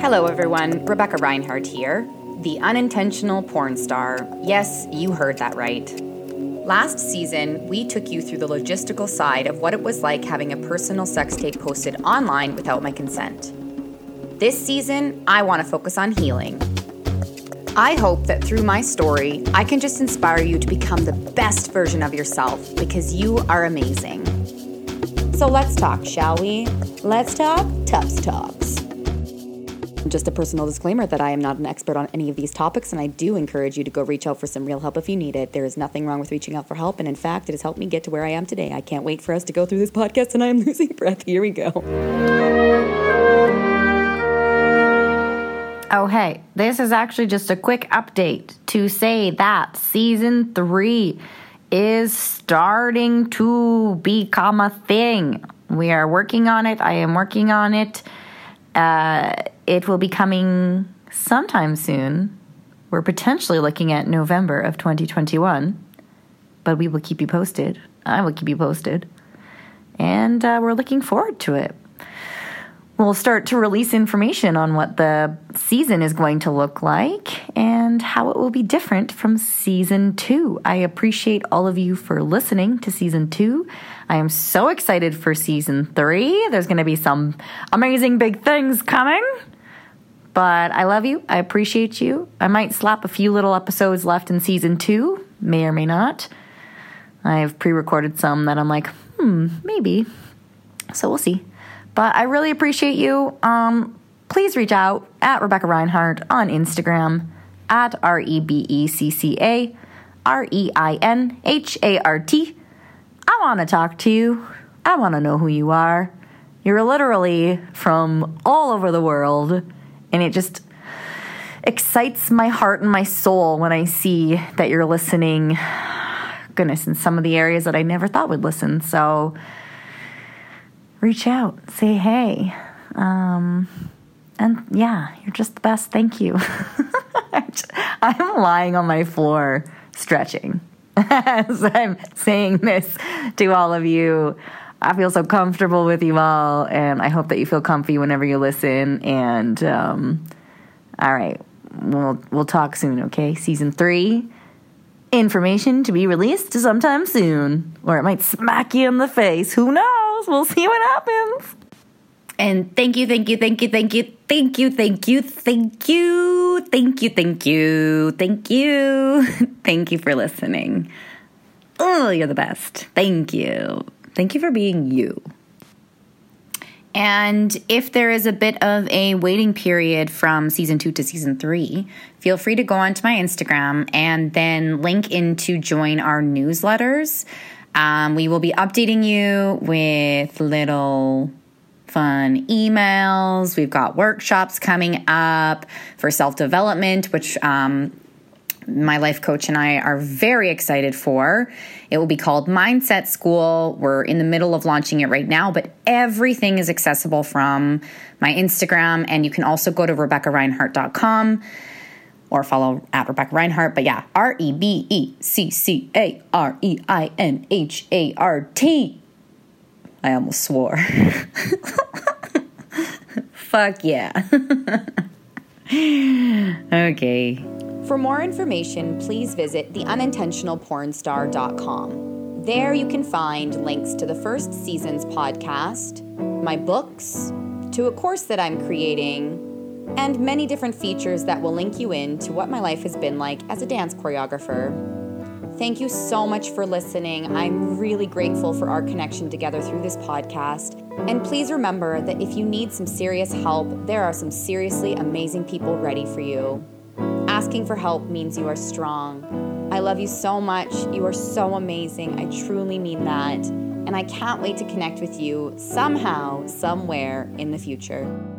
Hello, everyone. Rebecca Reinhart here, the unintentional porn star. Yes, you heard that right. Last season, we took you through the logistical side of what it was like having a personal sex tape posted online without my consent. This season, I want to focus on healing. I hope that through my story, I can just inspire you to become the best version of yourself because you are amazing. So let's talk, shall we? Let's talk Tufts Talks. Just a personal disclaimer that I am not an expert on any of these topics, and I do encourage you to go reach out for some real help if you need it. There is nothing wrong with reaching out for help, and in fact, it has helped me get to where I am today. I can't wait for us to go through this podcast, and I am losing breath. Here we go. Oh, hey, this is actually just a quick update to say that season three is starting to become a thing. We are working on it. I am working on it. Uh, it will be coming sometime soon. We're potentially looking at November of 2021, but we will keep you posted. I will keep you posted. And uh, we're looking forward to it. We'll start to release information on what the season is going to look like and how it will be different from season two. I appreciate all of you for listening to season two. I am so excited for season three. There's going to be some amazing big things coming. But I love you. I appreciate you. I might slap a few little episodes left in season two, may or may not. I've pre recorded some that I'm like, hmm, maybe. So we'll see. But I really appreciate you. Um, please reach out at Rebecca Reinhart on Instagram at R E B E C C A R E I N H A R T. I want to talk to you. I want to know who you are. You're literally from all over the world, and it just excites my heart and my soul when I see that you're listening. Goodness, in some of the areas that I never thought would listen. So, reach out, say hey. Um, and yeah, you're just the best. Thank you. I'm lying on my floor stretching as I'm saying this to all of you. I feel so comfortable with you all, and I hope that you feel comfy whenever you listen. And um, all right, we'll we'll talk soon. Okay, season three information to be released sometime soon, or it might smack you in the face. Who knows? We'll see what happens. And thank you, thank you, thank you, thank you, thank you, thank you, thank you, thank you, thank you, thank you, thank you for listening. Oh, you're the best. Thank you. Thank you for being you. And if there is a bit of a waiting period from season two to season three, feel free to go onto my Instagram and then link in to join our newsletters. Um, we will be updating you with little fun emails. We've got workshops coming up for self development, which um, my life coach and I are very excited for. It will be called Mindset School. We're in the middle of launching it right now, but everything is accessible from my Instagram. And you can also go to RebeccaReinhart.com or follow at Rebecca Reinhart. But yeah, R E B E C C A R E I N H A R T. I almost swore. Fuck yeah. okay. For more information, please visit theunintentionalpornstar.com. There you can find links to the first season's podcast, my books, to a course that I'm creating, and many different features that will link you in to what my life has been like as a dance choreographer. Thank you so much for listening. I'm really grateful for our connection together through this podcast. And please remember that if you need some serious help, there are some seriously amazing people ready for you. Asking for help means you are strong. I love you so much. You are so amazing. I truly mean that. And I can't wait to connect with you somehow, somewhere in the future.